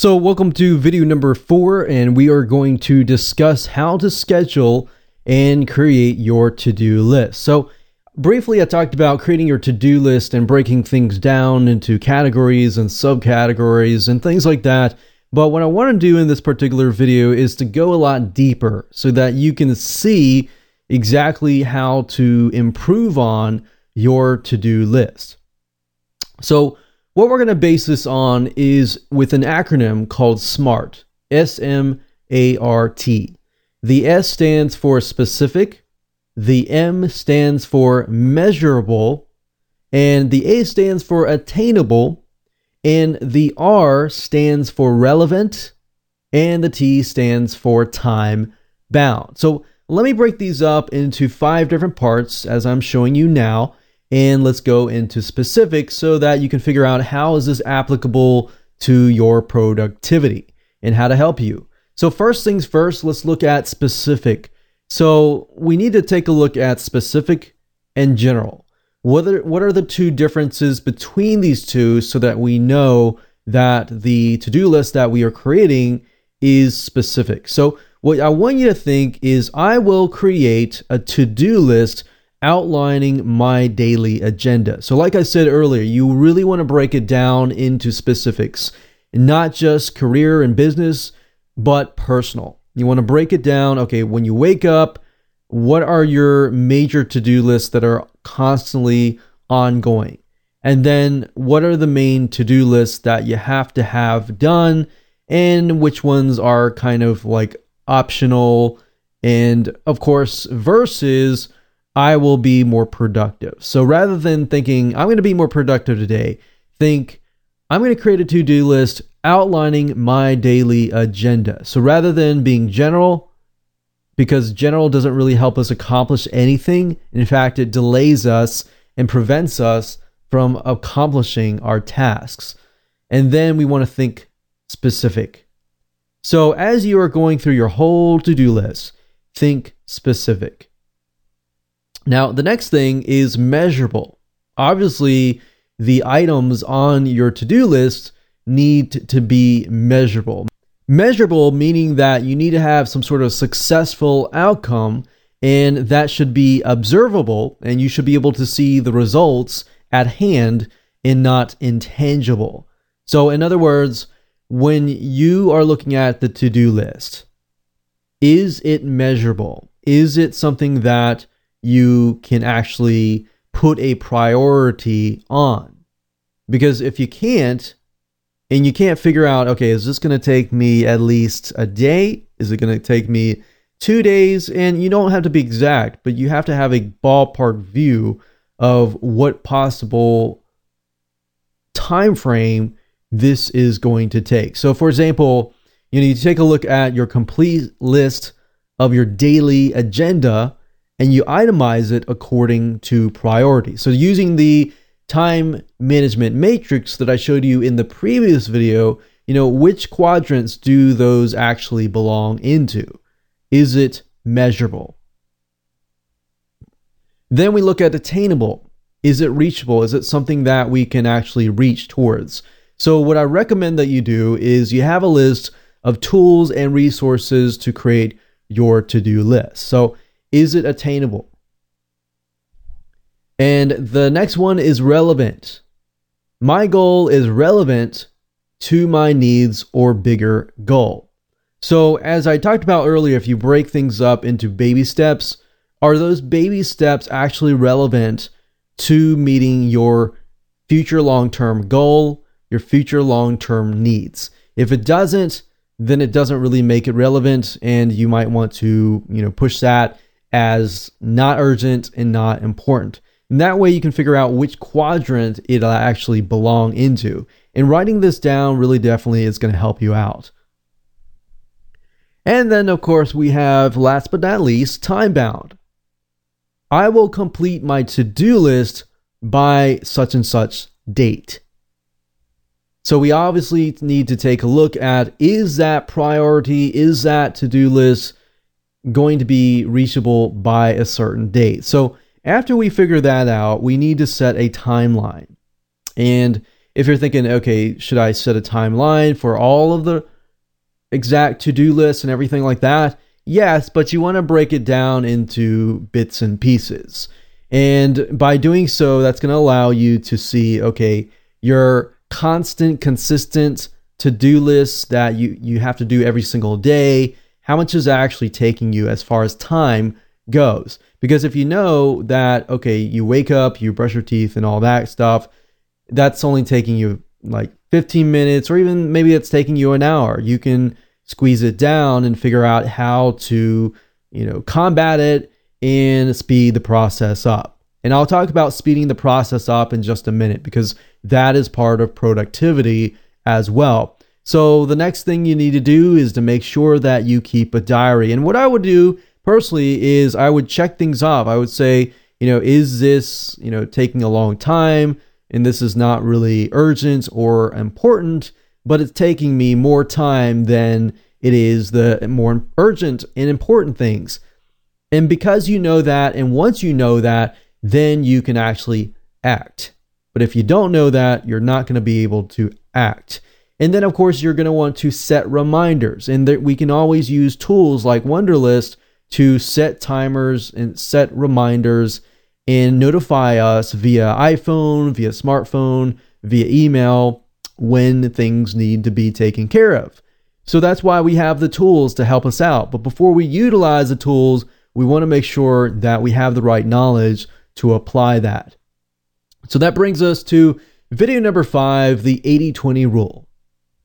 So, welcome to video number four, and we are going to discuss how to schedule and create your to do list. So, briefly, I talked about creating your to do list and breaking things down into categories and subcategories and things like that. But what I want to do in this particular video is to go a lot deeper so that you can see exactly how to improve on your to do list. So, what we're going to base this on is with an acronym called SMART. S M A R T. The S stands for specific, the M stands for measurable, and the A stands for attainable, and the R stands for relevant, and the T stands for time bound. So let me break these up into five different parts as I'm showing you now and let's go into specifics so that you can figure out how is this applicable to your productivity and how to help you. So first things first, let's look at specific. So we need to take a look at specific and general. What are, what are the two differences between these two so that we know that the to-do list that we are creating is specific. So what I want you to think is I will create a to-do list outlining my daily agenda. So, like I said earlier, you really want to break it down into specifics, not just career and business, but personal. You want to break it down. Okay, when you wake up, what are your major to do lists that are constantly ongoing? And then, what are the main to do lists that you have to have done? And which ones are kind of like optional? And of course, versus I will be more productive. So rather than thinking, I'm going to be more productive today, think, I'm going to create a to do list outlining my daily agenda. So rather than being general, because general doesn't really help us accomplish anything, in fact, it delays us and prevents us from accomplishing our tasks. And then we want to think specific. So as you are going through your whole to do list, think specific. Now, the next thing is measurable. Obviously, the items on your to do list need to be measurable. Measurable meaning that you need to have some sort of successful outcome, and that should be observable, and you should be able to see the results at hand and not intangible. So, in other words, when you are looking at the to do list, is it measurable? Is it something that you can actually put a priority on. Because if you can't, and you can't figure out, okay, is this going to take me at least a day? Is it going to take me two days? And you don't have to be exact, but you have to have a ballpark view of what possible time frame this is going to take. So, for example, you know, you take a look at your complete list of your daily agenda and you itemize it according to priority. So using the time management matrix that I showed you in the previous video, you know, which quadrants do those actually belong into? Is it measurable? Then we look at attainable. Is it reachable? Is it something that we can actually reach towards? So, what I recommend that you do is you have a list of tools and resources to create your to do list. So, is it attainable? And the next one is relevant. My goal is relevant to my needs or bigger goal. So, as I talked about earlier, if you break things up into baby steps, are those baby steps actually relevant to meeting your future long term goal, your future long term needs? If it doesn't, then it doesn't really make it relevant, and you might want to, you know, push that as not urgent and not important. And that way you can figure out which quadrant it'll actually belong into. And writing this down really definitely is going to help you out. And then, of course, we have, last but not least, time bound. I will complete my to do list by such and such date. So we obviously need to take a look at is that priority, is that to do list going to be reachable by a certain date. So after we figure that out, we need to set a timeline. And if you're thinking, okay, should I set a timeline for all of the exact to do lists and everything like that? Yes, but you want to break it down into bits and pieces. And by doing so, that's going to allow you to see, okay, your constant, consistent to do lists that you, you have to do every single day, how much is actually taking you as far as time goes. Because if you know that, okay, you wake up, you brush your teeth and all that stuff, that's only taking you like 15 minutes or even maybe it's taking you an hour. You can squeeze it down and figure out how to, you know, combat it and speed the process up. And I'll talk about speeding the process up in just a minute because that is part of productivity as well. So the next thing you need to do is to make sure that you keep a diary. And what I would do personally is I would check things off. I would say, you know, is this, you know, taking a long time and this is not really urgent or important, but it's taking me more time than it is the more urgent and important things. And because you know that, and once you know that, then you can actually act. But if you don't know that, you're not going to be able to act. And then, of course, you're going to want to set reminders. And that we can always use tools like Wunderlist to set timers and set reminders and notify us via iPhone, via smartphone, via email when things need to be taken care of. So that's why we have the tools to help us out. But before we utilize the tools, we want to make sure that we have the right knowledge to apply that. So that brings us to video number five the 80 20 rule.